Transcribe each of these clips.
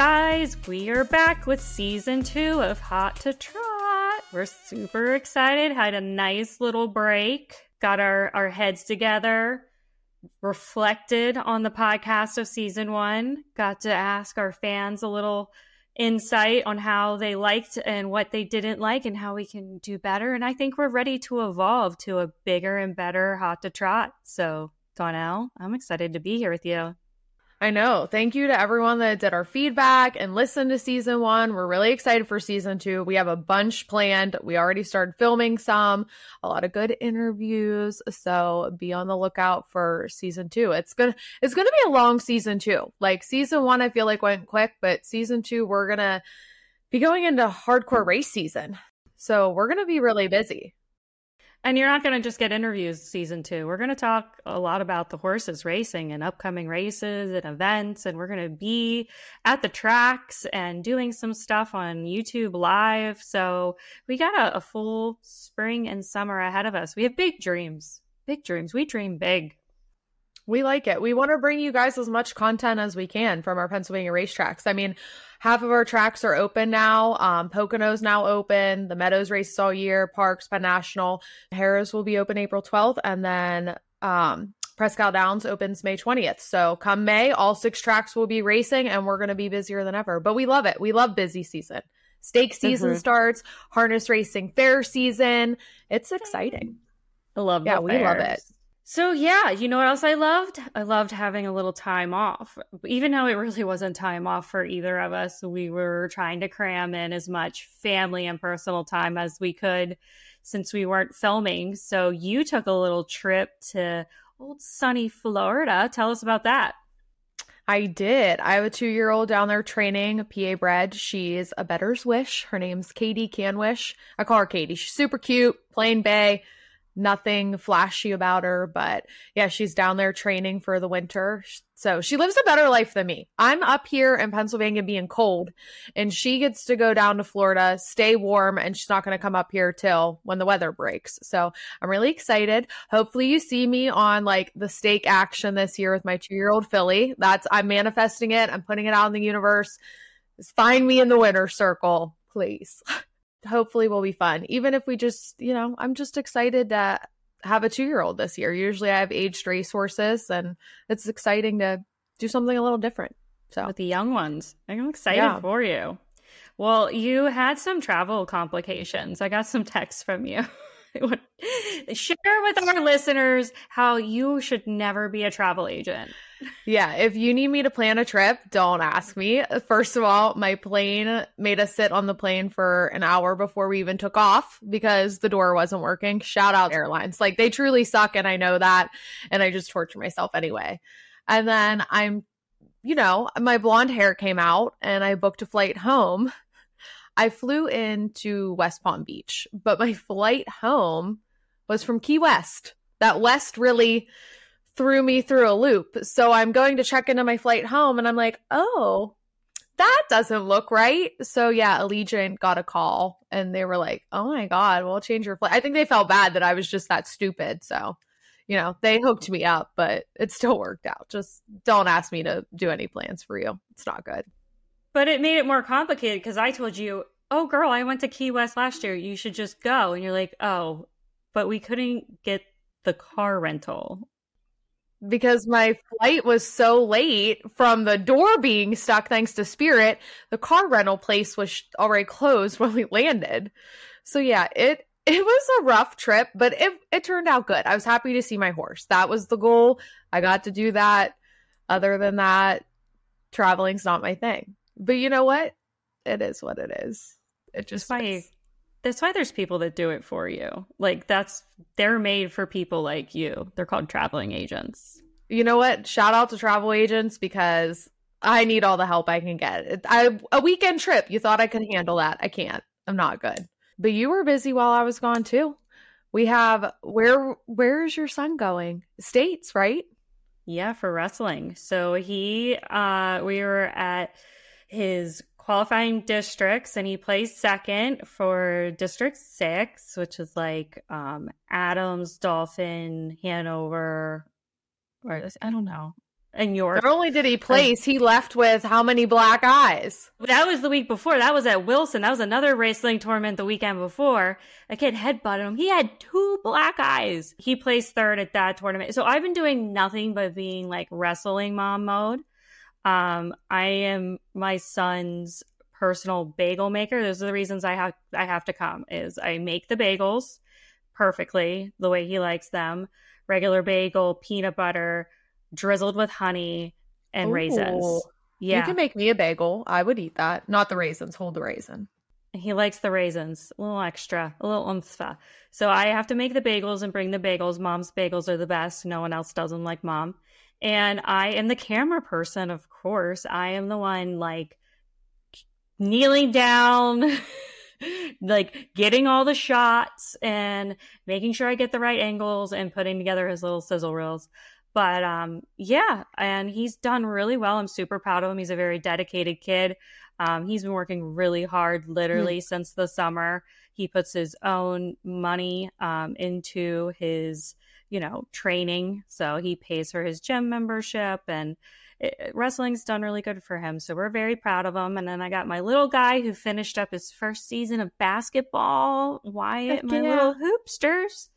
guys, we are back with season two of Hot to Trot. We're super excited. Had a nice little break, got our, our heads together, reflected on the podcast of season one, got to ask our fans a little insight on how they liked and what they didn't like and how we can do better. And I think we're ready to evolve to a bigger and better Hot to Trot. So, Dawnelle, I'm excited to be here with you. I know. Thank you to everyone that did our feedback and listened to season one. We're really excited for season two. We have a bunch planned. We already started filming some, a lot of good interviews. So be on the lookout for season two. It's gonna it's gonna be a long season two. Like season one, I feel like went quick, but season two, we're gonna be going into hardcore race season. So we're gonna be really busy. And you're not going to just get interviews season two. We're going to talk a lot about the horses racing and upcoming races and events. And we're going to be at the tracks and doing some stuff on YouTube Live. So we got a, a full spring and summer ahead of us. We have big dreams, big dreams. We dream big. We like it. We want to bring you guys as much content as we can from our Pennsylvania racetracks. I mean, half of our tracks are open now. Um, Pocono's now open. The Meadows races all year. Parx, Penn National. Harrah's will be open April 12th. And then um, Presque Downs opens May 20th. So come May, all six tracks will be racing and we're going to be busier than ever. But we love it. We love busy season. Stake season mm-hmm. starts, harness racing fair season. It's exciting. I love Yeah, we love it. So yeah, you know what else I loved? I loved having a little time off. Even though it really wasn't time off for either of us, we were trying to cram in as much family and personal time as we could since we weren't filming. So you took a little trip to old sunny Florida. Tell us about that. I did. I have a two year old down there training PA bred. She's a Bettor's Wish. Her name's Katie Canwish. I call her Katie. She's super cute, plain bay nothing flashy about her, but yeah, she's down there training for the winter. So she lives a better life than me. I'm up here in Pennsylvania being cold, and she gets to go down to Florida, stay warm, and she's not going to come up here till when the weather breaks. So I'm really excited. Hopefully, you see me on like the stake action this year with my two year old filly. That's I'm manifesting it, I'm putting it out in the universe. Find me in the winter circle, please. hopefully will be fun. Even if we just, you know, I'm just excited to have a two year old this year. Usually I have aged racehorses and it's exciting to do something a little different. So with the young ones, I'm excited yeah. for you. Well, you had some travel complications. I got some texts from you. Share with our listeners how you should never be a travel agent. Yeah, if you need me to plan a trip, don't ask me. First of all, my plane made us sit on the plane for an hour before we even took off because the door wasn't working. Shout out airlines. Like they truly suck and I know that and I just torture myself anyway. And then I'm you know, my blonde hair came out and I booked a flight home I flew into West Palm Beach, but my flight home was from Key West. That West really threw me through a loop. So I'm going to check into my flight home and I'm like, oh, that doesn't look right. So yeah, Allegiant got a call and they were like, oh my God, we'll change your flight. I think they felt bad that I was just that stupid. So, you know, they hooked me up, but it still worked out. Just don't ask me to do any plans for you. It's not good. But it made it more complicated because I told you, oh, girl, I went to Key West last year. You should just go. And you're like, oh, but we couldn't get the car rental. Because my flight was so late from the door being stuck thanks to Spirit, the car rental place was already closed when we landed. So yeah, it it was a rough trip, but it it turned out good. I was happy to see my horse. That was the goal. I got to do that. Other than that, traveling's not my thing. But you know what? It is what it is. It just that's why, that's why there's people that do it for you. Like that's they're made for people like you. They're called traveling agents. You know what? Shout out to travel agents because I need all the help I can get. I a weekend trip. You thought I could handle that. I can't. I'm not good. But you were busy while I was gone too. We have where where is your son going? States, right? Yeah, for wrestling. So he uh we were at his qualifying districts and he placed second for district six which is like um adams Dauphin hanover or i don't know and York. Not only did he place, he left with how many black eyes? That was the week before. That was at Wilson. That was another wrestling tournament the weekend before. A kid headbutted him. He had two black eyes. He placed third at that tournament. So I've been doing nothing but being like wrestling mom mode. Um, I am my son's personal bagel maker. Those are the reasons I have I have to come. Is I make the bagels perfectly the way he likes them. Regular bagel, peanut butter, drizzled with honey and Ooh. raisins. Yeah. You can make me a bagel. I would eat that. Not the raisins. Hold the raisin. He likes the raisins, a little extra, a little oomph. So I have to make the bagels and bring the bagels. Mom's bagels are the best. No one else doesn't like mom. And I am the camera person, of course. I am the one like kneeling down, like getting all the shots and making sure I get the right angles and putting together his little sizzle reels. But um, yeah, and he's done really well. I'm super proud of him. He's a very dedicated kid. Um, he's been working really hard, literally mm. since the summer. He puts his own money um, into his, you know, training. So he pays for his gym membership, and it, wrestling's done really good for him. So we're very proud of him. And then I got my little guy who finished up his first season of basketball. Wyatt, my little hoopsters.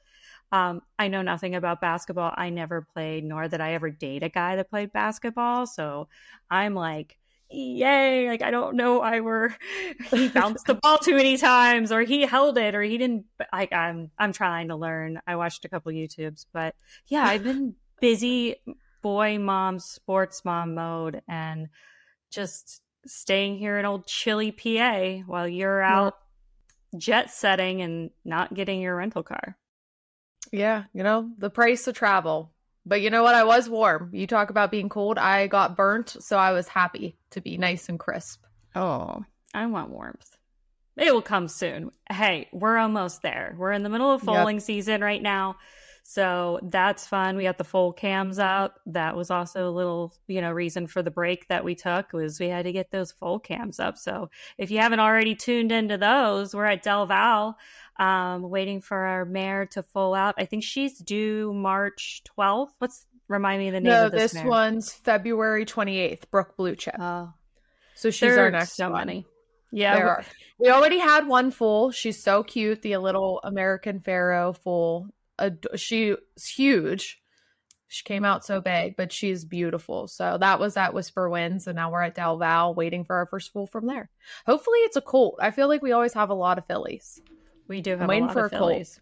Um, I know nothing about basketball. I never played, nor did I ever date a guy that played basketball. So I'm like, yay! Like I don't know, I were he bounced the ball too many times, or he held it, or he didn't. Like I'm, I'm trying to learn. I watched a couple YouTubes, but yeah, I've been busy boy mom, sports mom mode, and just staying here in old chilly PA while you're out jet setting and not getting your rental car. Yeah, you know, the price of travel. But you know what? I was warm. You talk about being cold. I got burnt, so I was happy to be nice and crisp. Oh, I want warmth. It will come soon. Hey, we're almost there. We're in the middle of foaling yep. season right now. So that's fun. We got the foal cams up. That was also a little, you know, reason for the break that we took was we had to get those foal cams up. So if you haven't already tuned into those, we're at Del Val um, waiting for our mare to full out. I think she's due March 12th. What's remind me of the name no, of this? this one's February 28th, Brooke Blue Chip. Oh. So she's our next so one. Many. Yeah. We, we already had one full. She's so cute. The little American Pharoah full. Ad- she's huge. She came out so big, but she's beautiful. So that was at Whisper Winds, and now we're at Del Val waiting for our first full from there. Hopefully, it's a colt. I feel like we always have a lot of fillies. We do have a lot for of fillies.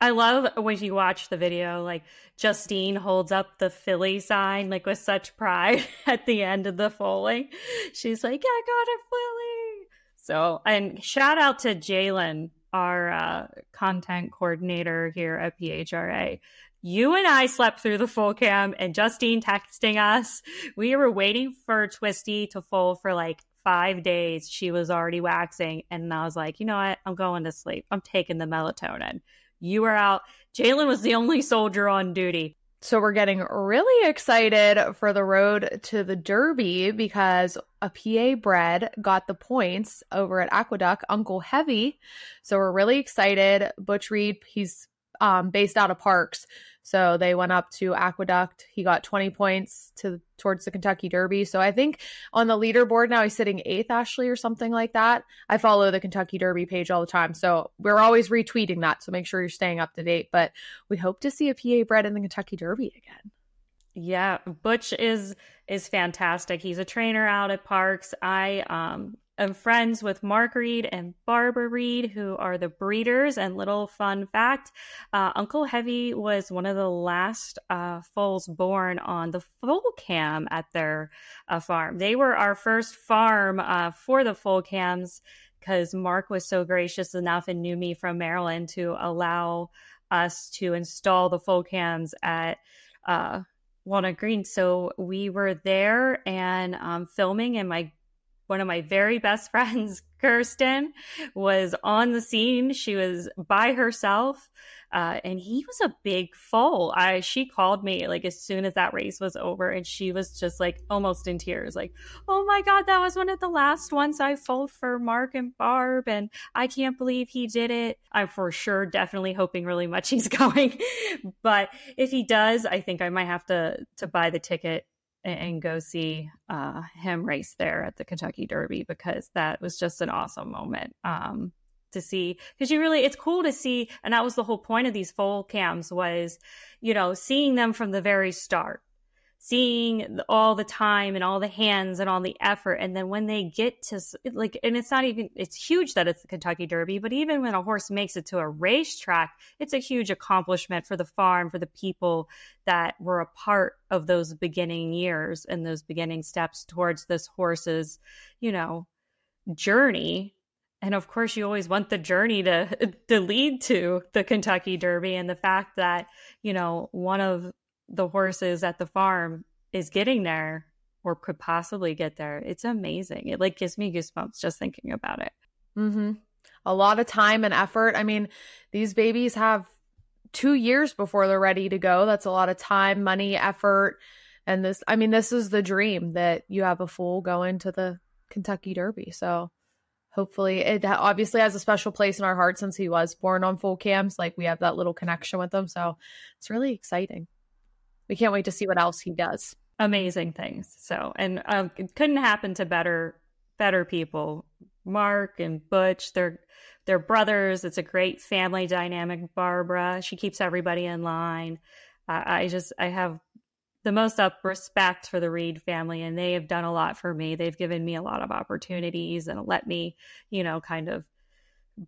I love when you watch the video, like Justine holds up the filly sign, like with such pride at the end of the foaling. She's like, I got a filly. So, and shout out to Jalen, our uh, content coordinator here at PHRA. You and I slept through the foal cam and Justine texting us. We were waiting for Twisty to foal for like five days she was already waxing. And I was like, you know what? I'm going to sleep. I'm taking the melatonin. You were out. Jalen was the only soldier on duty. So we're getting really excited for the road to the Derby because a PA bred got the points over at Aqueduct, Uncle Heavy. So we're really excited. Butch Reed, he's um, based out of Parx. So they went up to Aqueduct. He got 20 points to towards the Kentucky Derby. So I think on the leaderboard now he's sitting eighth, Ashley, or something like that. I follow the Kentucky Derby page all the time. So we're always retweeting that. So make sure you're staying up to date. But we hope to see a PA bred in the Kentucky Derby again. Yeah, Butch is is fantastic. He's a trainer out at Parx. I um am friends with Mark Reed and Barbara Reed, who are the breeders. And little fun fact uh, Uncle Heavy was one of the last uh, foals born on the foal cam at their uh, farm. They were our first farm uh, for the foal cams because Mark was so gracious enough and knew me from Maryland to allow us to install the foal cams at uh, Walnut Green. So we were there and um, filming, and my one of my very best friends, Kirsten, was on the scene. She was by herself. Uh, and he was a big foal. I she called me like as soon as that race was over, and she was just like almost in tears, like, "Oh my god, that was one of the last ones I foaled for Mark and Barb, and I can't believe he did it." I'm for sure, definitely hoping really much he's going, but if he does, I think I might have to to buy the ticket and go see uh, him race there at the Kentucky Derby because that was just an awesome moment um, to see. Because you really, it's cool to see, and that was the whole point of these foal cams was, you know, seeing them from the very start seeing all the time and all the hands and all the effort. And then when they get to like and it's not even it's huge that it's the Kentucky Derby but even when a horse makes it to a racetrack it's a huge accomplishment for the farm for the people that were a part of those beginning years and those beginning steps towards this horse's you know journey. And of course you always want the journey to to lead to the Kentucky Derby and the fact that you know one of the horses at the farm is getting there or could possibly get there. It's amazing. It like gives me goosebumps just thinking about it. Mm-hmm. A lot of time and effort. I mean, these babies have two years before they're ready to go. That's a lot of time, money, effort. And this, I mean, this is the dream that you have a foal going to the Kentucky Derby. So hopefully it obviously has a special place in our heart since he was born on foal cams. Like we have that little connection with him. So it's really exciting we can't wait to see what else he does. Amazing things. So, and um, it couldn't happen to better better people. Mark and Butch, they're they're brothers. It's a great family dynamic. Barbara, she keeps everybody in line. Uh, I just I have the most up respect for the Reed family, and they have done a lot for me. They've given me a lot of opportunities and let me, you know, kind of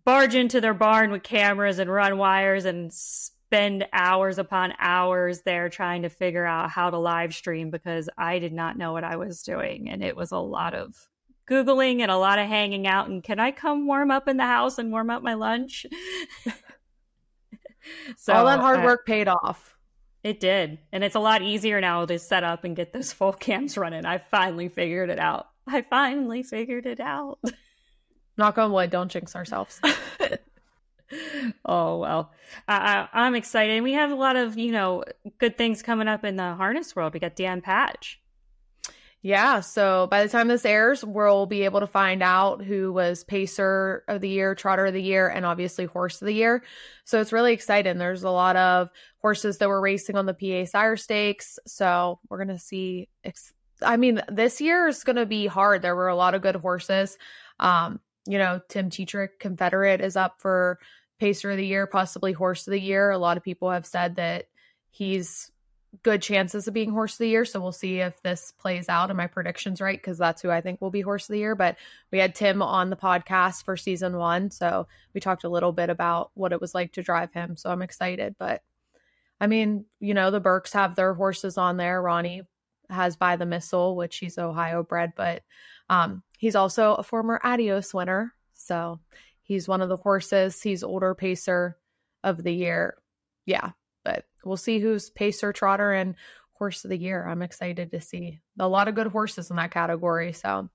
barge into their barn with cameras and run wires and spend hours upon hours there trying to figure out how to live stream because I did not know what I was doing. And it was a lot of Googling and a lot of hanging out. And can I come warm up in the house and warm up my lunch? so all that hard uh, work paid off. It did. And it's a lot easier now to set up and get those foal cams running. I finally figured it out. I finally figured it out. Knock on wood, don't jinx ourselves. oh well I, am excited. We have a lot of you know good things coming up in the harness world. We got dan patch. Yeah so by the time this airs we'll be able to find out who was pacer of the year trotter of the year and obviously horse of the year. So it's really exciting. There's a lot of horses that were racing on the pa sire stakes. So we're gonna see ex- i mean this year is gonna be hard. There were a lot of good horses. Um you know tim tetrick confederate is up for pacer of the year, possibly horse of the year. A lot of people have said that he's good chances of being horse of the year. So we'll see if this plays out and my predictions right because that's who I think will be horse of the year. But we had Tim on the podcast for season one, so we talked a little bit about what it was like to drive him. So I'm excited. But I mean, you know, the Burks have their horses on there. Ronnie has Bythemissile, which he's Ohio bred, but um, he's also a former Adios winner. So He's one of the horses. He's older pacer of the year. Yeah, but we'll see who's pacer, trotter, and horse of the year. I'm excited to see a lot of good horses in that category. So,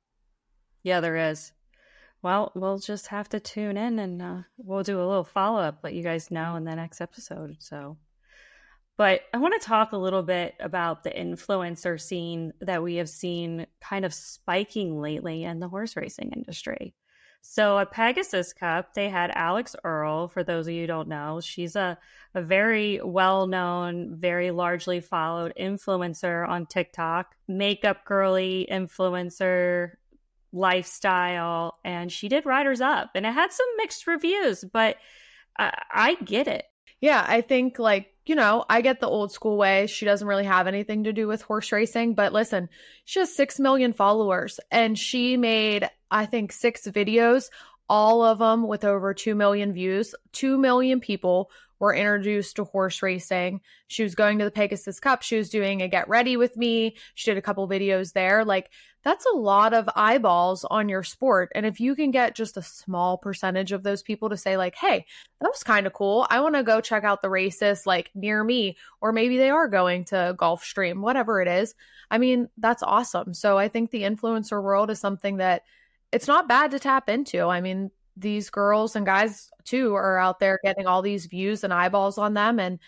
yeah, there is. Well, we'll just have to tune in and uh, we'll do a little follow up, let you guys know in the next episode. So, but I want to talk a little bit about the influencer scene that we have seen kind of spiking lately in the horse racing industry. So at Pegasus Cup, they had Alix Earle. For those of you don't know, she's a, a very well known, very largely followed influencer on TikTok, makeup girly influencer lifestyle. And she did Riders Up and it had some mixed reviews, but I, I get it. Yeah, I think like, you know, I get the old school way. She doesn't really have anything to do with horse racing, but listen, she has 6 million followers and she made I think six videos, all of them with over 2 million views. 2 million people were introduced to horse racing. She was going to the Pegasus Cup. She was doing a get ready with me. She did a couple videos there. Like that's a lot of eyeballs on your sport. And if you can get just a small percentage of those people to say, like, hey, that was kind of cool. I want to go check out the races like near me, or maybe they are going to Gulfstream, whatever it is. I mean, that's awesome. So I think the influencer world is something that it's not bad to tap into. I mean, these girls and guys too are out there getting all these views and eyeballs on them and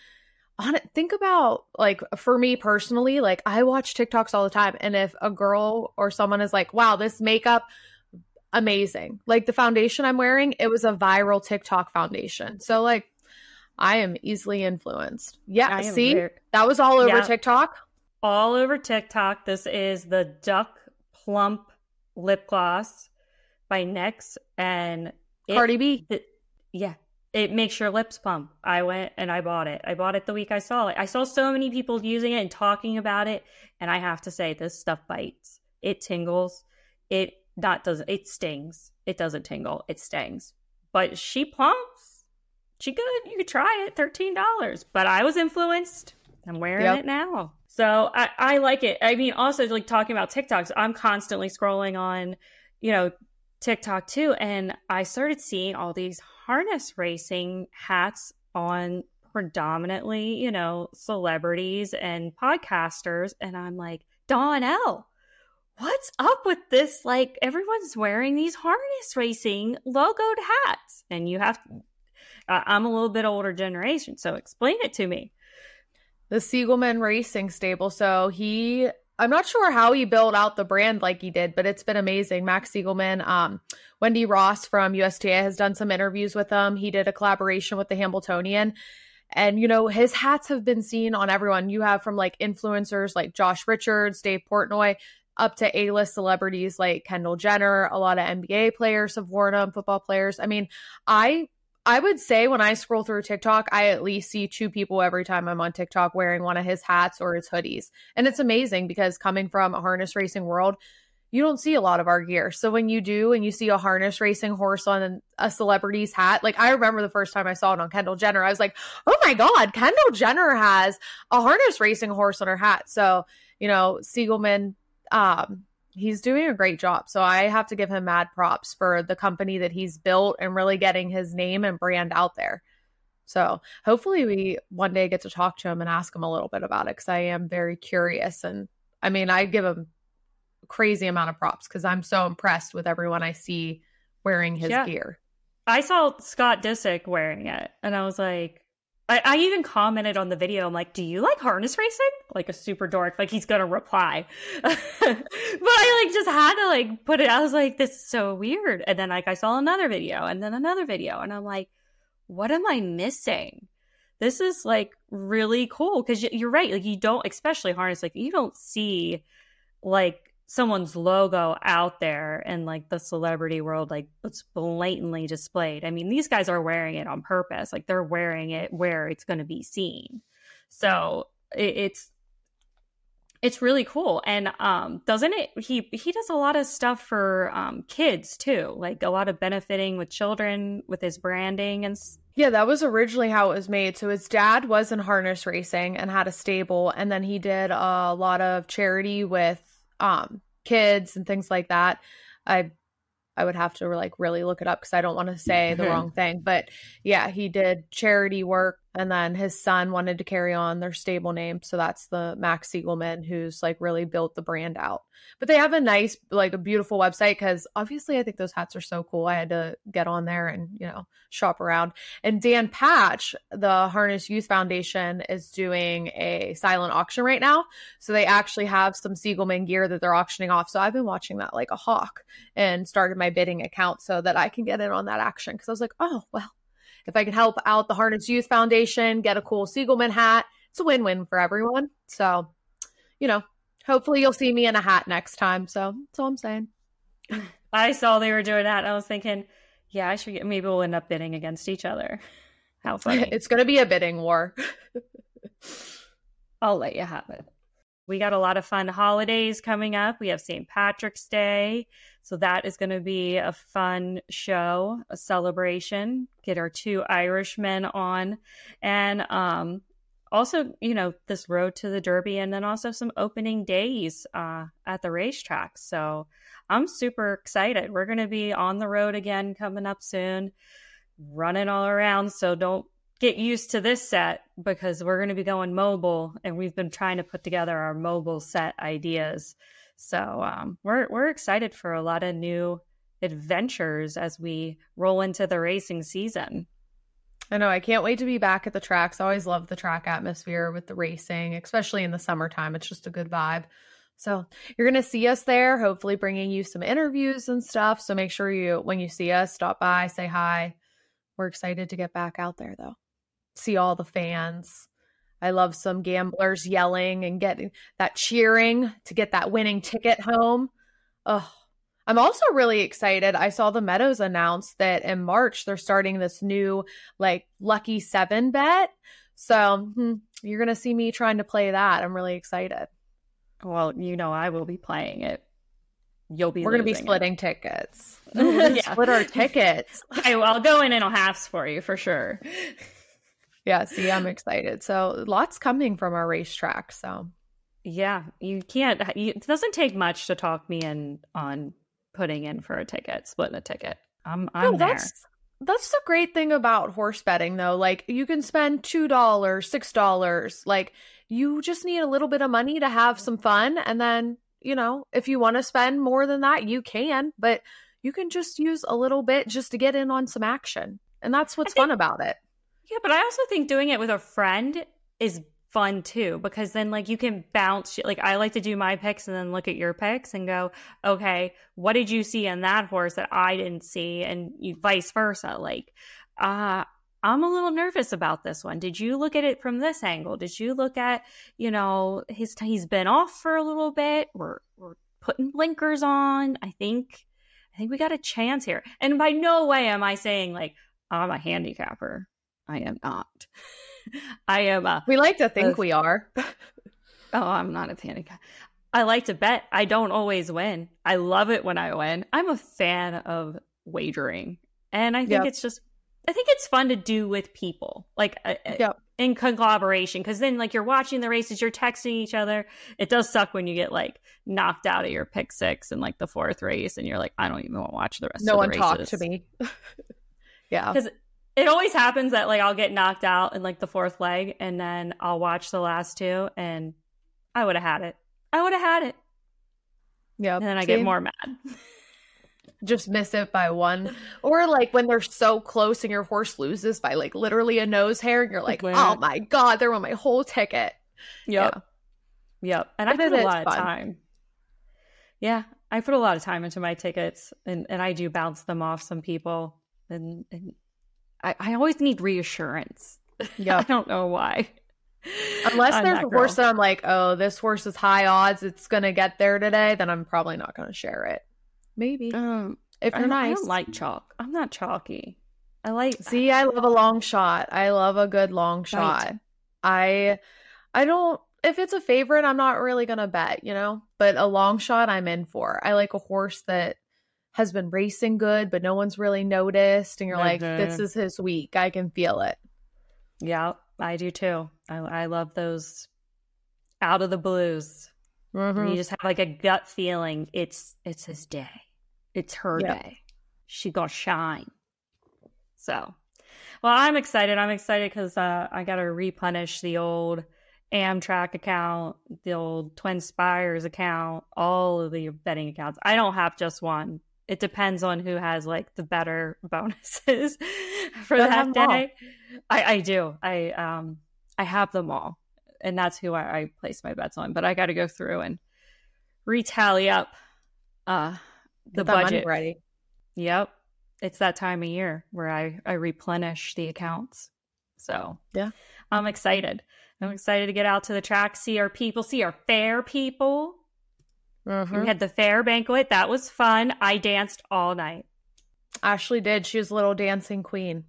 on it think about like for me personally like i watch tiktoks all the time and if a girl or someone is like wow this makeup amazing. Like the foundation i'm wearing it was a viral tiktok foundation. So like i am easily influenced. Yeah see? very... that was all over yeah. tiktok? All over tiktok this is the duck plump lip gloss by nyx and it, cardi b? it, yeah it makes your lips plump. I went and I bought it. I bought it the week I saw it. I saw so many people using it and talking about it, and I have to say this stuff bites. It tingles. It not does it stings. It doesn't tingle. It stings. But she plumps. She good. You could try it. Thirteen dollars. But I was influenced. I'm wearing yep. it now. So I, I like it. I mean, also like talking about TikToks, I'm constantly scrolling on, you know, TikTok too, and I started seeing all these harness racing hats on predominantly, you know, celebrities and podcasters. And I'm like, Dawnelle, what's up with this? Like, everyone's wearing these harness racing logoed hats. And you have, uh, I'm a little bit older generation, so explain it to me. The Siegelman Racing Stable. So he I'm not sure how he built out the brand like he did, but it's been amazing. Max Siegelman, um, Wendy Ross from USTA has done some interviews with him. He did a collaboration with the Hambletonian. And, you know, his hats have been seen on everyone. You have from like influencers like Josh Richards, Dave Portnoy, up to A list celebrities like Kendall Jenner. A lot of NBA players have worn them, football players. I mean, I I would say when I scroll through TikTok, I at least see two people every time I'm on TikTok wearing one of his hats or his hoodies. And it's amazing because coming from a harness racing world, you don't see a lot of our gear. So when you do and you see a harness racing horse on a celebrity's hat, like I remember the first time I saw it on Kendall Jenner, I was like, oh my God, Kendall Jenner has a harness racing horse on her hat. So, you know, Siegelman, um, he's doing a great job. So I have to give him mad props for the company that he's built and really getting his name and brand out there. So hopefully we one day get to talk to him and ask him a little bit about it because I am very curious. And I mean, I give him a crazy amount of props because I'm so impressed with everyone I see wearing his yeah. gear. I saw Scott Disick wearing it and I was like, I, I, even commented on the video. I'm like, "Do you like harness racing?" Like a super dork. Like he's gonna reply, but I like just had to like put it. I was like, "This is so weird." And then like I saw another video, and then another video, and I'm like, "What am I missing?" This is like really cool because you're right. Like you don't, especially harness. Like you don't see like someone's logo out there in like the celebrity world like it's blatantly displayed. I mean these guys are wearing it on purpose. Like they're wearing it where it's going to be seen. So it, it's it's really cool. And um doesn't it he he does a lot of stuff for um kids too like a lot of benefiting with children with his branding and yeah, that was originally how it was made. So his dad was in harness racing and had a stable, and then he did a lot of charity with um kids and things like that. I I would have to like really look it up because I don't want to say the wrong thing. But yeah, he did charity work and then his son wanted to carry on their stable name. So that's the Max Siegelman who's like really built the brand out. But they have a nice, like a beautiful website because obviously I think those hats are so cool. I had to get on there and, you know, shop around. And Dan Patch, the Harness Youth Foundation, is doing a silent auction right now. So they actually have some Siegelman gear that they're auctioning off. So I've been watching that like a hawk and started my bidding account so that I can get in on that action because I was like, oh, well, if I can help out the Harness Youth Foundation, get a cool Siegelman hat, it's a win win for everyone. So, you know, hopefully you'll see me in a hat next time. So that's all I'm saying. I saw they were doing that. I was thinking, yeah, I should get, maybe we'll end up bidding against each other. How funny. it's going to be a bidding war. I'll let you have it. We got a lot of fun holidays coming up. We have St. Patrick's Day. So that is going to be a fun show, a celebration. Get our two Irishmen on. And um, also, you know, this road to the Derby and then also some opening days uh, at the racetrack. So I'm super excited. We're going to be on the road again coming up soon, running all around. So don't get used to this set because we're going to be going mobile and we've been trying to put together our mobile set ideas. So um, we're we're excited for a lot of new adventures as we roll into the racing season. I know. I can't wait to be back at the tracks. I always love the track atmosphere with the racing, especially in the summertime. It's just a good vibe. So you're going to see us there, hopefully bringing you some interviews and stuff. So make sure you, when you see us, stop by, say hi. We're excited to get back out there though. See all the fans. I love some gamblers yelling and getting that cheering to get that winning ticket home. Oh, I'm also really excited. I saw the Meadows announce that in March they're starting this new like lucky seven bet. So hmm, you're going to see me trying to play that. I'm really excited. Well, you know, I will be playing it. You'll be. We're going to be splitting it. tickets. yeah. Split our tickets. Okay, I'll go in in halves for you for sure. yeah. See, I'm excited. So lots coming from our racetrack. So. Yeah, you can't. You, it doesn't take much to talk me in on putting in for a ticket, splitting a ticket. I'm, I'm no, that's. That's the great thing about horse betting, though. Like, you can spend $2, $6. Like, you just need a little bit of money to have some fun. And then, you know, if you want to spend more than that, you can, but you can just use a little bit just to get in on some action. And that's what's think, fun about it. Yeah, but I also think doing it with a friend is fun too because then like you can bounce like I like to do my picks and then look at your picks and go, okay, what did you see in that horse that I didn't see and you vice versa. Like uh I'm a little nervous about this one. Did you look at it from this angle? Did you look at, you know, his he's been off for a little bit. We're we're putting blinkers on. I think I think we got a chance here. And by no way am I saying like I'm a handicapper. I am not. I am a We like to think a, we are. oh, I'm not a handicap. I like to bet. I don't always win. I love it when I win. I'm a fan of wagering. And I think yep. it's just I think it's fun to do with people, like uh, uh yep. in collaboration, because then like you're watching the races, you're texting each other. It does suck when you get like knocked out of your pick six in like the fourth race, and you're like, I don't even want to watch the rest. Of the. No one talked to me. yeah, because it always happens that like I'll get knocked out in like the fourth leg, and then I'll watch the last two, and I would have had it. I would have had it. Yeah, and then I Same. get more mad. just miss it by one. Or like when they're so close and your horse loses by like literally a nose hair and you're like, oh my God, there went my whole ticket. Yep. Yeah. Yep. And but I put a lot fun. of time. Yeah. I put a lot of time into my tickets and, and I do bounce them off some people. And, and I, I always need reassurance. Yeah. I don't know why. Unless there's a girl. horse that I'm like, oh, this horse is high odds, it's gonna get there today, then I'm probably not gonna share it. Maybe. Um, if you're nice. I don't like chalk. I'm not chalky. I like See, I love a long shot. I love a good long shot. Right. I I don't if it's a favorite, I'm not really gonna bet, you know? But a long shot I'm in for. I like a horse that has been racing good, but no one's really noticed, and you're mm-hmm. like, this is his week. I can feel it. Yeah, I do too. I, I love those out of the blues. Mm-hmm. You just have like a gut feeling it's it's his day. It's her yep. day. She got shine. So, well, I'm excited. I'm excited because uh, I got to replenish the old Amtrak account, the old Twin Spires account, all of the betting accounts. I don't have just one. It depends on who has like the better bonuses for that day. I, I do. I um I have them all, and that's who I, I place my bets on. But I got to go through and retally up uh the budget ready. Yep. It's that time of year where I, I replenish the accounts. So yeah, I'm excited. I'm excited to get out to the track, see our people, see our fair people. Mm-hmm. We had the fair banquet. That was fun. I danced all night. Ashley did. She was a little dancing queen.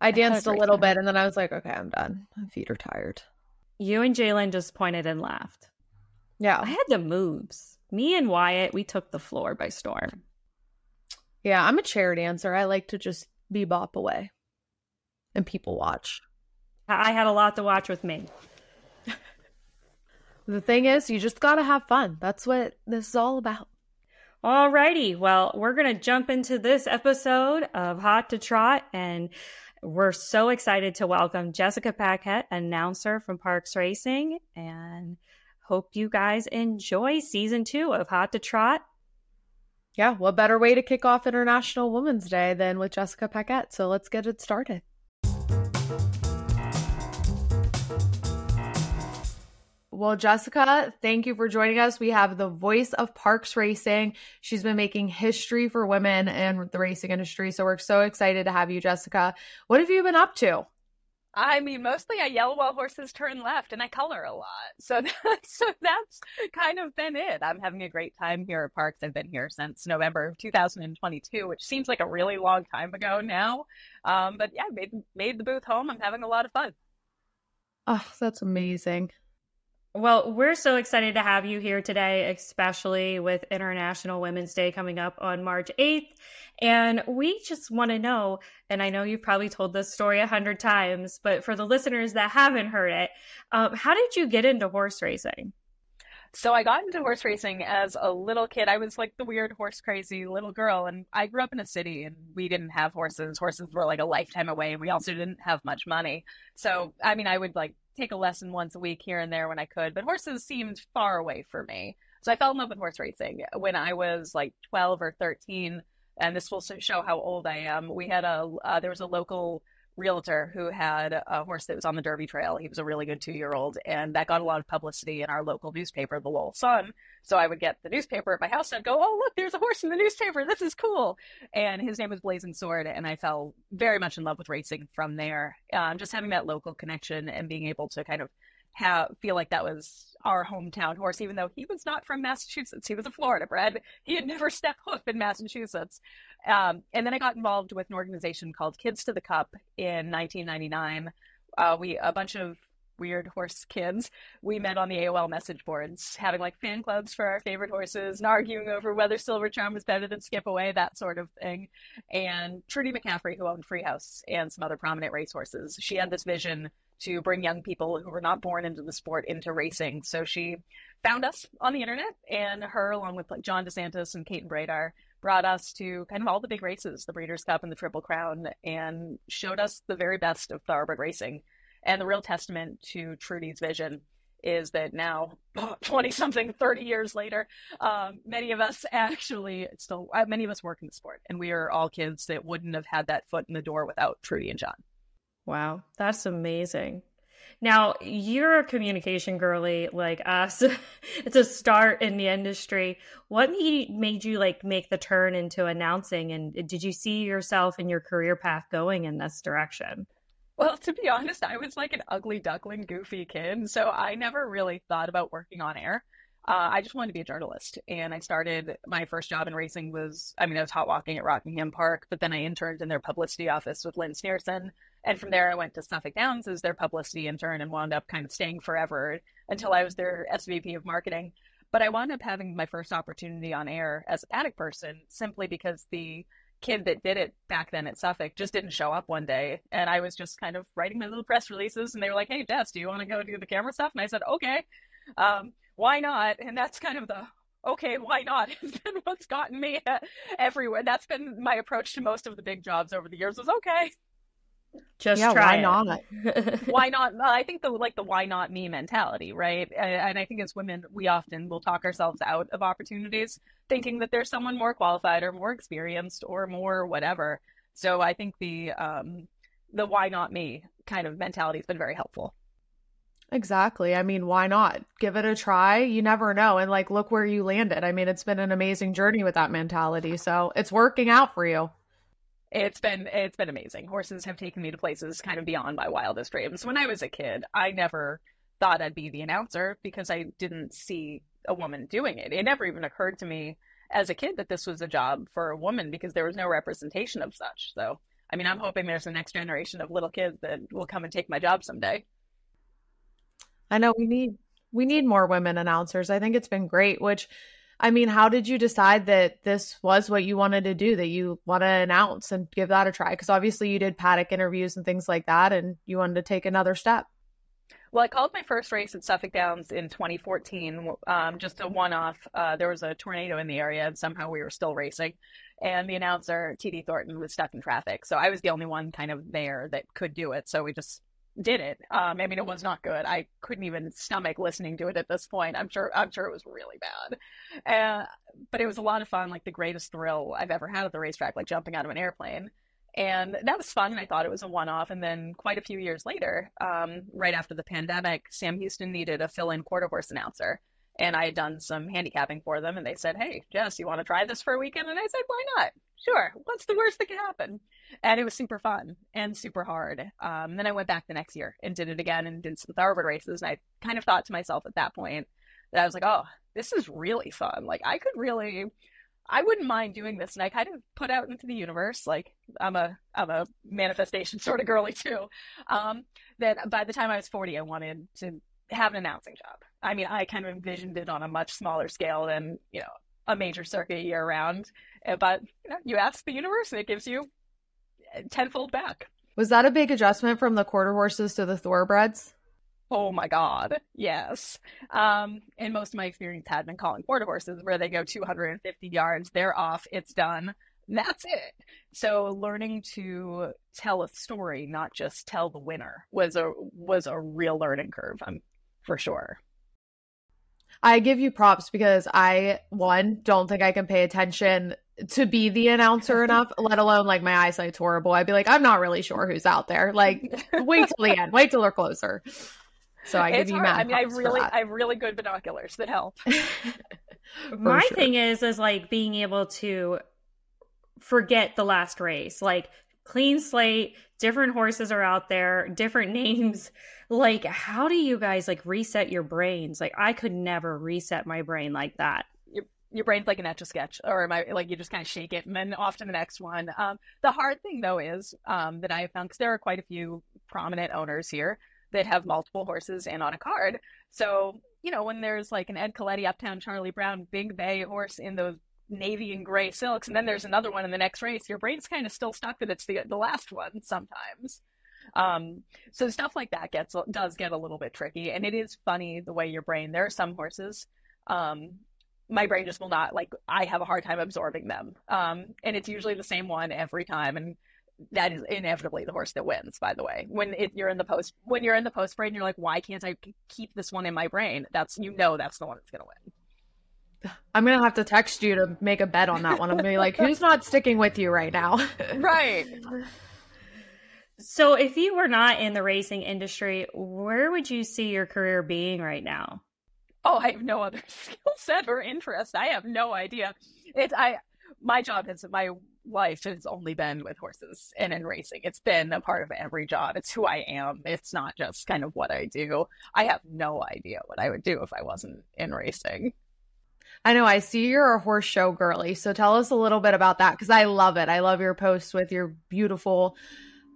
I danced a little time. bit and then I was like, okay, I'm done. My feet are tired. You and Jalen just pointed and laughed. Yeah. I had the moves me and Wyatt, we took the floor by storm. Yeah, I'm a chair dancer. I like to just be bop away and people watch. I had a lot to watch with me. The thing is, you just got to have fun. That's what this is all about. Alrighty, well, we're going to jump into this episode of Hot to Trot, and we're so excited to welcome Jessica Paquette, announcer from Parx Racing, and hope you guys enjoy season two of Hot to Trot. Yeah, what better way to kick off International Women's Day than with Jessica Paquette? So let's get it started. Well, Jessica, thank you for joining us. We have the voice of Parx Racing. She's been making history for women in the racing industry. So we're so excited to have you, Jessica. What have you been up to? I mean, mostly I yell while horses turn left and I color a lot. So that's, so that's kind of been it. I'm having a great time here at Parx. I've been here since November of 2022, which seems like a really long time ago now. Um, but yeah, made, made the booth home. I'm having a lot of fun. Oh, that's amazing. Well, we're so excited to have you here today, especially with International Women's Day coming up on March 8th. And we just want to know, and I know you've probably told this story a hundred times, but for the listeners that haven't heard it, um, how did you get into horse racing? So I got into horse racing as a little kid. I was like the weird horse crazy little girl, and I grew up in a city, and we didn't have horses. Horses were like a lifetime away, and we also didn't have much money. So I mean, I would like take a lesson once a week here and there when I could, but horses seemed far away for me. So I fell in love with horse racing when I was like 12 or 13. And this will show how old I am. We had a, uh, there was a local realtor who had a horse that was on the Derby Trail. He was a really good two year old, and that got a lot of publicity in our local newspaper, the Lowell Sun. So I would get the newspaper at my house and I'd go, Oh, look, there's a horse in the newspaper. This is cool. And his name was Blazing Sword, and I fell very much in love with racing from there. Um, just having that local connection and being able to kind of have feel like that was our hometown horse, even though he was not from Massachusetts. He was a Florida bred. He had never stepped foot in Massachusetts. Um, and then I got involved with an organization called Kids to the Cup in 1999. Uh, we a bunch of weird horse kids. We met on the AOL message boards, having like fan clubs for our favorite horses and arguing over whether Silver Charm was better than Skip Away, that sort of thing. And Trudy McCaffrey, who owned Freehouse and some other prominent racehorses, she had this vision to bring young people who were not born into the sport into racing. So she found us on the internet, and her, along with John DeSantis and Kate and Bradar, brought us to kind of all the big races, the Breeders' Cup and the Triple Crown, and showed us the very best of thoroughbred racing. And the real testament to Trudy's vision is that now, 20 something, 30 years later, um, many of us actually still, uh, many of us work in the sport, and we are all kids that wouldn't have had that foot in the door without Trudy and John. Wow, that's amazing. Now, you're a communication girly like us. it's a start in the industry. What made, you like make the turn into announcing and did you see yourself in your career path going in this direction? Well, to be honest, I was like an ugly duckling, goofy kid, so I never really thought about working on air. Uh, I just wanted to be a journalist, and I started. My first job in racing was, I mean, I was hot walking at Rockingham Park, but then I interned in their publicity office with Lynn Snierson, and from there, I went to Suffolk Downs as their publicity intern and wound up kind of staying forever until I was their SVP of marketing. But I wound up having my first opportunity on air as a paddock person simply because the kid that did it back then at Suffolk just didn't show up one day. And I was just kind of writing my little press releases and they were like, hey, Jess, do you want to go do the camera stuff? And I said, okay, um, why not? And that's kind of the okay, why not? Has been what's gotten me everywhere. That's been my approach to most of the big jobs over the years was okay, just yeah, try why not? why not? I think the like the why not me mentality, right? And I think as women, we often will talk ourselves out of opportunities, thinking that there's someone more qualified or more experienced or more whatever. So I think the um, the why not me kind of mentality has been very helpful. Exactly. I mean, why not? Give it a try. You never know. And like, look where you landed. I mean, it's been an amazing journey with that mentality. So it's working out for you it's been it's been amazing. Horses have taken me to places kind of beyond my wildest dreams. When I was a kid, I never thought I'd be the announcer because I didn't see a woman doing it. It never even occurred to me as a kid that this was a job for a woman because there was no representation of such. So, I mean, I'm hoping there's a next generation of little kids that will come and take my job someday. I know we need we need more women announcers. I think it's been great, which I mean, how did you decide that this was what you wanted to do, that you want to announce and give that a try? Because obviously you did paddock interviews and things like that, and you wanted to take another step. Well, I called my first race at Suffolk Downs in 2014, um, just a one off. Uh, there was a tornado in the area, and somehow we were still racing. And the announcer, TD Thornton, was stuck in traffic. So I was the only one kind of there that could do it. So we just did it. Um, I mean, it was not good. I couldn't even stomach listening to it at this point. I'm sure. I'm sure it was really bad. Uh, but it was a lot of fun. Like the greatest thrill I've ever had at the racetrack, like jumping out of an airplane. And that was fun. And I thought it was a one off. And then quite a few years later, um, right after the pandemic, Sam Houston needed a fill in quarter horse announcer. And I had done some handicapping for them. And they said, Hey, Jess, you want to try this for a weekend? And I said, Why not? Sure. What's the worst that can happen? And it was super fun and super hard. Um, then I went back the next year and did it again and did some thoroughbred races. And I kind of thought to myself at that point that I was like, Oh, this is really fun. Like I could really I wouldn't mind doing this. And I kind of put out into the universe, like I'm a I'm a manifestation sort of girly too. Um, that by the time I was 40, I wanted to have an announcing job. I mean, I kind of envisioned it on a much smaller scale than you know a major circuit year round. Uh, but you know, you ask the universe, and it gives you uh, tenfold back. Was that a big adjustment from the quarter horses to the thoroughbreds? Oh my God, yes. Um, and most of my experience had been calling quarter horses where they go 250 yards, they're off, it's done. That's it. So learning to tell a story, not just tell the winner, was a was a real learning curve, um, for sure. I give you props because I one don't think I can pay attention to be the announcer enough, let alone like my eyesight's horrible. I'd be like, I'm not really sure who's out there. Like, wait till the end, wait till they're closer. So I it's give you hard. I mean, I really, I have really good binoculars that help. My sure. thing is, is like being able to forget the last race, like clean slate, different horses are out there, different names. Like, how do you guys like reset your brains? Like, I could never reset my brain like that your, your brain's like an etch a sketch, or am I like you just kind of shake it and then off to the next one. Um, the hard thing though is um, that I have found because there are quite a few prominent owners here that have multiple horses and on a card. So, you know, when there's like an Ed Coletti, Uptown Charlie Brown, Big Bay horse in those navy and gray silks, and then there's another one in the next race, your brain's kind of still stuck that it's the the last one sometimes. Um, so stuff like that gets does get a little bit tricky, and it is funny the way your brain. There are some horses, um, my brain just will not like. I have a hard time absorbing them, um, and it's usually the same one every time, and that is inevitably the horse that wins by the way when it, you're in the post when you're in the post brain you're like why can't i keep this one in my brain that's you know that's the one that's going to win i'm going to have to text you to make a bet on that one i'm going to be like who's not sticking with you right now right so if you were not in the racing industry where would you see your career being right now oh i have no other skill set or interest i have no idea it's i my job is my life has only been with horses and in racing. It's been a part of every job. It's who I am. It's not just kind of what I do. I have no idea what I would do if I wasn't in racing. I know. I see you're a horse show girly. So tell us a little bit about that because I love it. I love your posts with your beautiful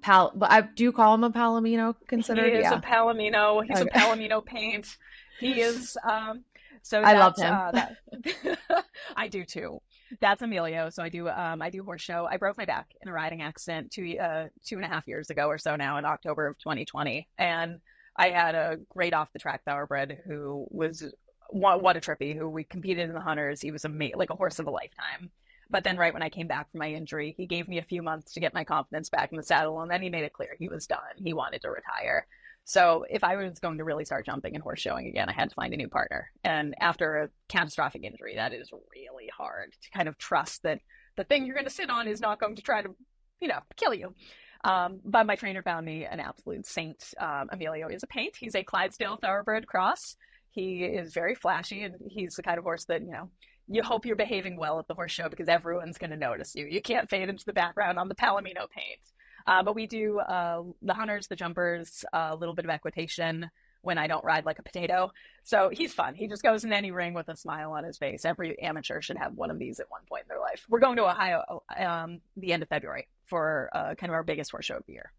pal. But I do call him a palomino. Considered, he is yeah. a palomino. He's okay. a palomino paint. He is. Um, so I love him. Uh, that, I do too that's Emilio. So I do um I do horse show. I broke my back in a riding accident two uh two and a half years ago or so now in October of 2020, and I had a great off the track thoroughbred who was what, a trippy who we competed in the hunters. He was a mate, like a horse of a lifetime. But then right when I came back from my injury, he gave me a few months to get my confidence back in the saddle, and then he made it clear he was done. He wanted to retire. So if I was going to really start jumping and horse showing again, I had to find a new partner. And after a catastrophic injury, that is really hard to kind of trust that the thing you're going to sit on is not going to try to, you know, kill you. Um, but my trainer found me an absolute saint. Um, Emilio is a paint. He's a Clydesdale Thoroughbred cross. He is very flashy, and he's the kind of horse that you know you hope you're behaving well at the horse show because everyone's going to notice you. You can't fade into the background on the Palomino paint. Uh, but we do uh, the hunters, the jumpers, a little bit of equitation when I don't ride like a potato. So he's fun. He just goes in any ring with a smile on his face. Every amateur should have one of these at one point in their life. We're going to Ohio um, the end of February for uh, kind of our biggest horse show of the year.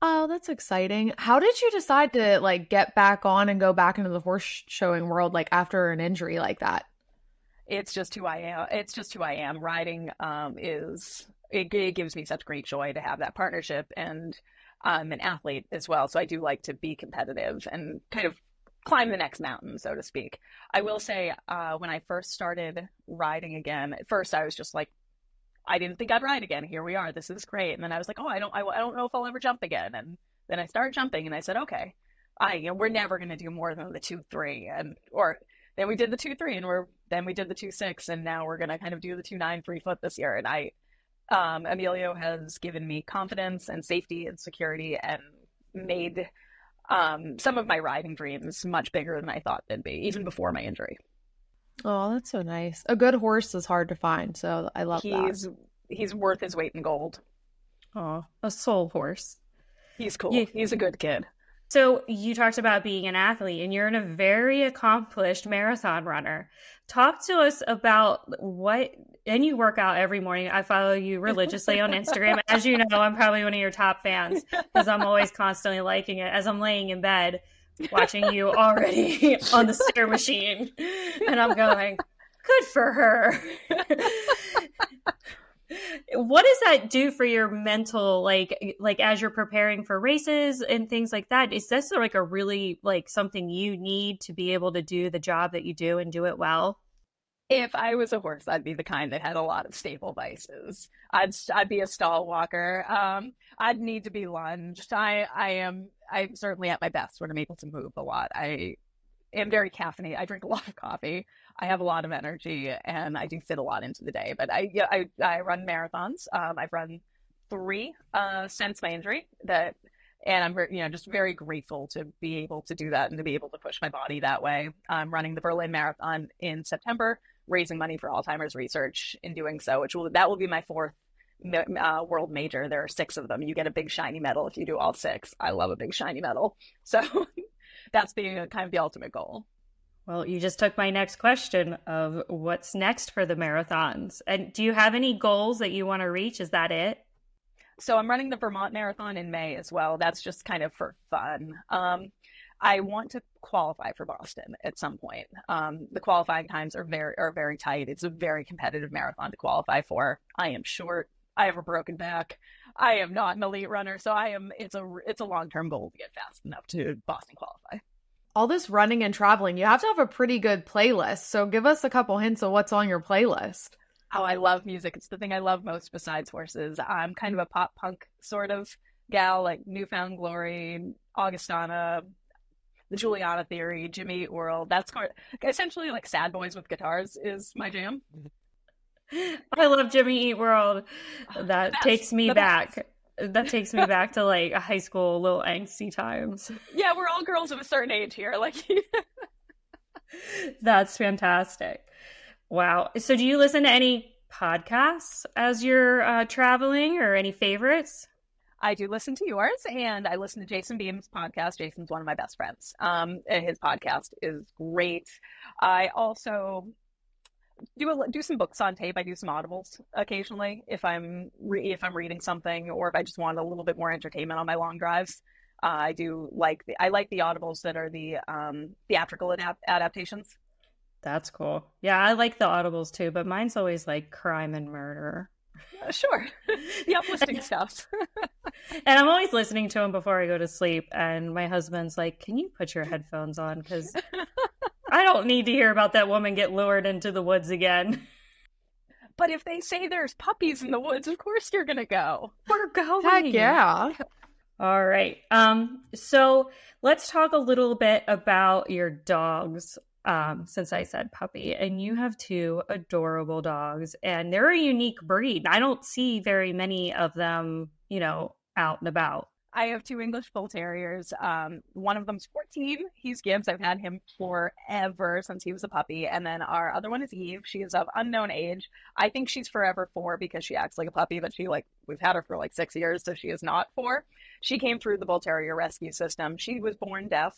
Oh, that's exciting. How did you decide to like get back on and go back into the horse showing world like after an injury like that? it's just who I am. It's just who I am. Riding um, is it, it, gives me such great joy to have that partnership, and I'm an athlete as well, so I do like to be competitive and kind of climb the next mountain, so to speak. I will say, uh, when I first started riding again, at first I was just like, I didn't think I'd ride again. Here we are. This is great. And then I was like, oh, I don't, I, I don't know if I'll ever jump again. And then I started jumping, and I said, okay, I, you know, we're never going to do more than the two three, and or then we did the two three, and we're then we did the two six, and now we're going to kind of do the two nine three foot this year. And I, um, Emilio has given me confidence and safety and security, and made um, some of my riding dreams much bigger than I thought they'd be, even before my injury. Oh, that's so nice. A good horse is hard to find, so I love he's, that. He's worth his weight in gold. Oh, a soul horse. He's cool. Yeah. He's a good kid. So you talked about being an athlete and you're a very accomplished marathon runner. Talk to us about what and you work out every morning. I follow you religiously on Instagram. As you know, I'm probably one of your top fans because I'm always constantly liking it as I'm laying in bed watching you already on the stir machine. And I'm going, good for her. what does that do for your mental like like as you're preparing for races and things like that is this like a really like something you need to be able to do the job that you do and do it well if I was a horse, I'd be the kind that had a lot of stable vices. I'd I'd be a stall walker. Um, I'd need to be lunged. I I am I'm certainly at my best when I'm able to move a lot. I am very caffeinated. I drink a lot of coffee. I have a lot of energy, and I do fit a lot into the day. But I yeah I I run marathons. Um, I've run three uh, since my injury. That and I'm you know just very grateful to be able to do that and to be able to push my body that way. I'm running the Berlin Marathon in September raising money for Alzheimer's research in doing so, which will that will be my fourth uh, world major. There are six of them. You get a big shiny medal if you do all six. I love a big shiny medal. So that's the kind of the ultimate goal. Well, you just took my next question of what's next for the marathons. And do you have any goals that you want to reach? Is that it? So I'm running the Vermont Marathon in May as well. That's just kind of for fun. Um, I want to qualify for Boston at some point. Um, the qualifying times are very are very tight. It's a very competitive marathon to qualify for. I am short. I have a broken back. I am not an elite runner, so I am. It's a it's a long term goal to get fast enough to Boston qualify. All this running and traveling, you have to have a pretty good playlist. So give us a couple hints of what's on your playlist. Oh, I love music. It's the thing I love most besides horses. I'm kind of a pop punk sort of gal, like New Found Glory, Augustana, the Juliana Theory, Jimmy Eat World. That's essentially like sad boys with guitars is my jam. Mm-hmm. I love Jimmy Eat World. That takes me back. Best. That takes me back to like a high school little angsty times. Yeah, we're all girls of a certain age here. Like That's fantastic. Wow. So do you listen to any podcasts as you're uh, traveling or any favorites? I do listen to yours and I listen to Jason Beem's podcast. Jason's one of my best friends. Um, and his podcast is great. I also do a, do some books on tape. I do some audibles occasionally if I'm re- if I'm reading something or if I just want a little bit more entertainment on my long drives. Uh, I do like the I like the audibles that are the um, theatrical adapt- adaptations. That's cool. Yeah, I like the audibles too, but mine's always like crime and murder. Uh, sure. the uplifting stuff. and I'm always listening to them before I go to sleep. And my husband's like, Can you put your headphones on? Because I don't need to hear about that woman get lured into the woods again. But if they say there's puppies in the woods, of course you're gonna go. We're going. Heck yeah. All right. Um, so let's talk a little bit about your dogs um, since I said puppy, and you have two adorable dogs, and they're a unique breed. I don't see very many of them, you know, out and about. I have two English Bull Terriers. Um, one of them's 14. He's Gibbs. I've had him forever since he was a puppy. And then our other one is Eve. She is of unknown age. I think she's forever four because she acts like a puppy, but she like we've had her for like six years, so she is not four. She came through the Bull Terrier rescue system. She was born deaf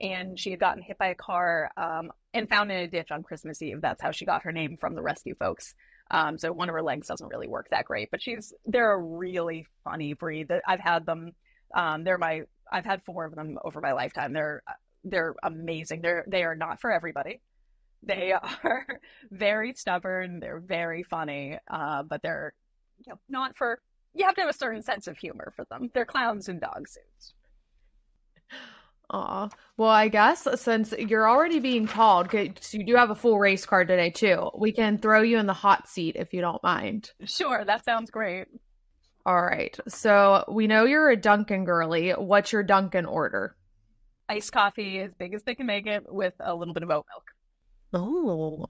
and she had gotten hit by a car um, and found in a ditch on Christmas Eve. That's how she got her name from the rescue folks. Um, so one of her legs doesn't really work that great, but she's they're a really funny breed. That I've had them. Um, they're my I've had four of them over my lifetime. They're they're amazing. They're they are not for everybody. They are very stubborn. They're very funny, uh, but they're you know, not for. You have to have a certain sense of humor for them. They're clowns in dog suits. Aw. Well, I guess since you're already being called, 'cause you do have a full race card today too. We can throw you in the hot seat if you don't mind. Sure, that sounds great. All right. So we know you're a Dunkin' girly. What's your Dunkin' order? Iced coffee as big as they can make it with a little bit of oat milk. Oh.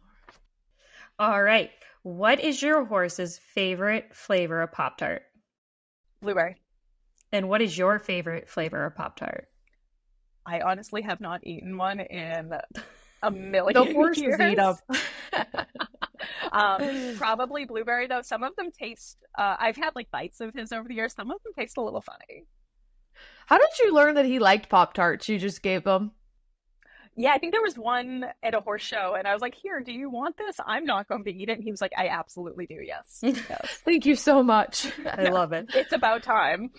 All right. What is your horse's favorite flavor of Pop Tart? Blueberry. And what is your favorite flavor of Pop Tart? I honestly have not eaten one in a million The horses years. eat up. um, probably blueberry though. Some of them taste. Uh, I've had like bites of his over the years. Some of them taste a little funny. How did you learn that he liked Pop Tarts? You just gave him. Yeah, I think there was one at a horse show, and I was like, "Here, do you want this? I'm not going to eat it." And he was like, "I absolutely do. Yes, yes. Thank you so much. I love it. it's about time."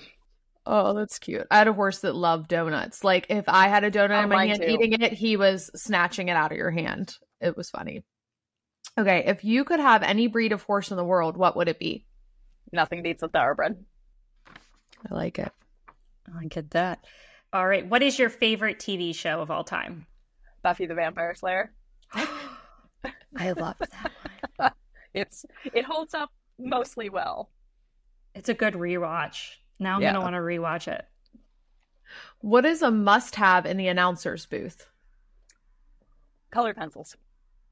Oh, that's cute. I had a horse that loved donuts. Like if I had a donut Oh, in my hand too. eating it, he was snatching it out of your hand. It was funny. Okay, if you could have any breed of horse in the world, what would it be? Nothing beats a thoroughbred. I like it. I get that. All right. What is your favorite TV show of all time? Buffy the Vampire Slayer. I love that one. It's it holds up mostly well. It's a good rewatch. Now I'm Yeah. going to want to rewatch it. What is a must have in the announcer's booth? Color pencils.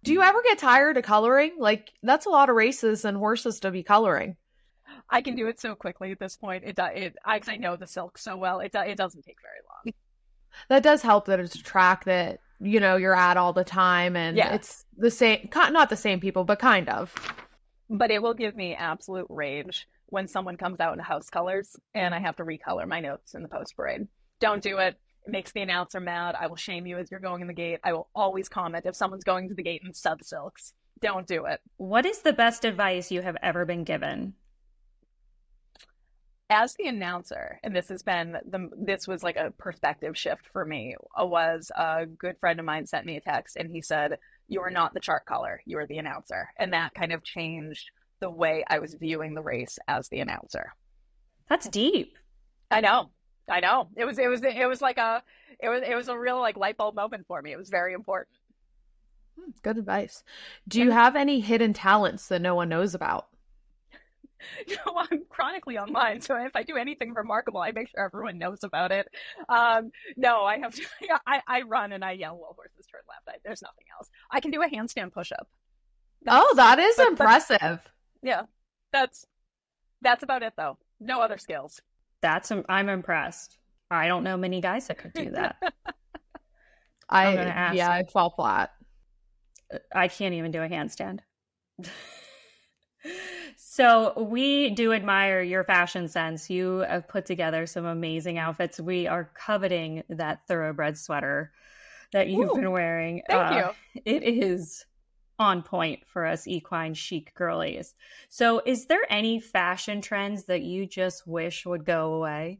Do you ever get tired of coloring? Like that's a lot of races and horses to be coloring. I can do it so quickly at this point. It it I, I know the silk so well. It it doesn't take very long. That does help that it's a track that you know you're at all the time and Yeah. it's the same not the same people but kind of. But it will give me absolute rage when someone comes out in house colors and I have to recolor my notes in the post parade. Don't do it. It makes the announcer mad. I will shame you as you're going in the gate. I will always comment if someone's going to the gate in sub silks. Don't do it. What is the best advice you have ever been given? as the announcer, and this has been the this was like a perspective shift for me. uh, Was a good friend of mine sent me a text, and he said, "You are not the chart caller. You are the announcer," and that kind of changed the way I was viewing the race as the announcer. That's deep. I know, I know. It was it was it was like a it was it was a real like light bulb moment for me. It was very important. Hmm, Good advice. Do you have any hidden talents that no one knows about? know, I'm chronically online, so if I do anything remarkable, I make sure everyone knows about it. Um, no, I have to, I, I run and I yell while horses turn left. I, there's nothing else. I can do a handstand push up. oh, that is but- but- impressive. Yeah, that's that's about it though. No other skills. That's I'm impressed. I don't know many guys that could do that. I I'm gonna ask. yeah, I fall flat. I can't even do a handstand. so we do admire your fashion sense. You have put together some amazing outfits. We are coveting that thoroughbred sweater that you've Ooh, been wearing. Thank Uh, you. It is on point for us equine chic girlies. So, is there any fashion trends that you just wish would go away?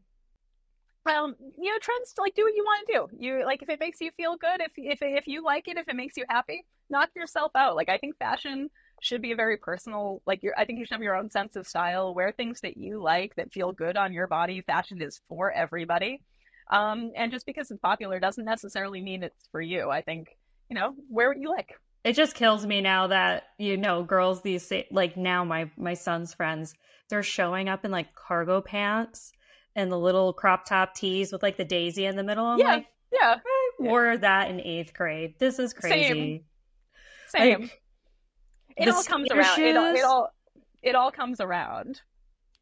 Um, you know, trends like do what you want to do. You like if it makes you feel good, if if if you like it, if it makes you happy, knock yourself out. Like I think fashion should be a very personal. Like your, I think you should have your own sense of style. Wear things that you like that feel good on your body. Fashion is for everybody. Um, and just because it's popular doesn't necessarily mean it's for you. I think you know wear what you like. It just kills me now that you know girls these sa- like now my my son's friends they're showing up in like cargo pants and the little crop top tees with like the daisy in the middle. I'm Yeah, like, Yeah, I wore that in eighth grade. This is crazy. same. Like, it all comes around. It all, it all it all comes around.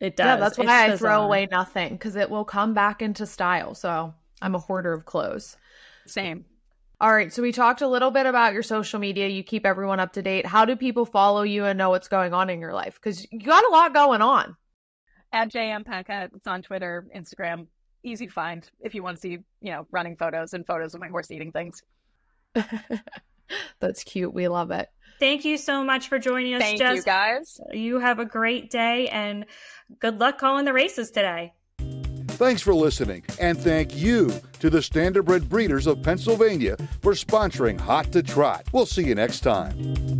It does. Yeah, that's It's why I throw bizarre. away nothing because it will come back into style. So I'm a hoarder of clothes. Same. All right, so we talked a little bit about your social media. You keep everyone up to date. How do people follow you and know what's going on in your life? Because you got a lot going on. at JM Paquette. It's on Twitter, Instagram. Easy to find if you want to see, you know, running photos and photos of my horse eating things. That's cute. We love it. Thank you so much for joining us, Thank Jess. you guys. You have a great day and good luck calling the races today. Thanks for listening, and thank you to the Standardbred Breeders of Pennsylvania for sponsoring Hot to Trot. We'll see you next time.